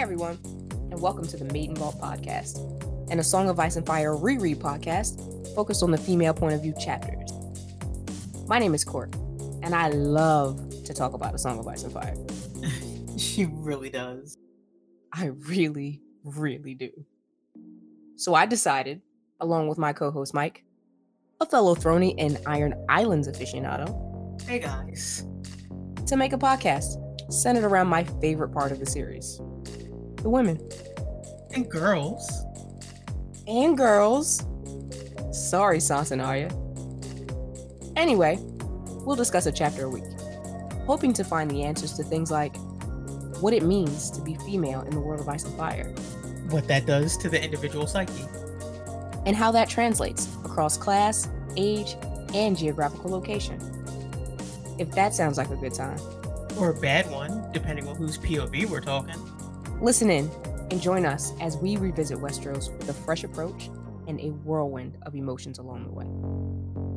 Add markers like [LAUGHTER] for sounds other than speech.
everyone, and welcome to the Maidenvault podcast and a Song of Ice and Fire reread podcast focused on the female point of view chapters. My name is Court, and I love to talk about a Song of Ice and Fire. [LAUGHS] she really does. I really, really do. So I decided, along with my co host Mike, a fellow Throny and Iron Islands aficionado, hey guys, to make a podcast centered around my favorite part of the series the women. And girls. And girls. Sorry, Sansa and Arya. Anyway, we'll discuss a chapter a week, hoping to find the answers to things like what it means to be female in the world of ice and fire, what that does to the individual psyche, and how that translates across class, age, and geographical location. If that sounds like a good time, or a bad one, depending on whose POV we're talking. Listen in and join us as we revisit Westeros with a fresh approach and a whirlwind of emotions along the way.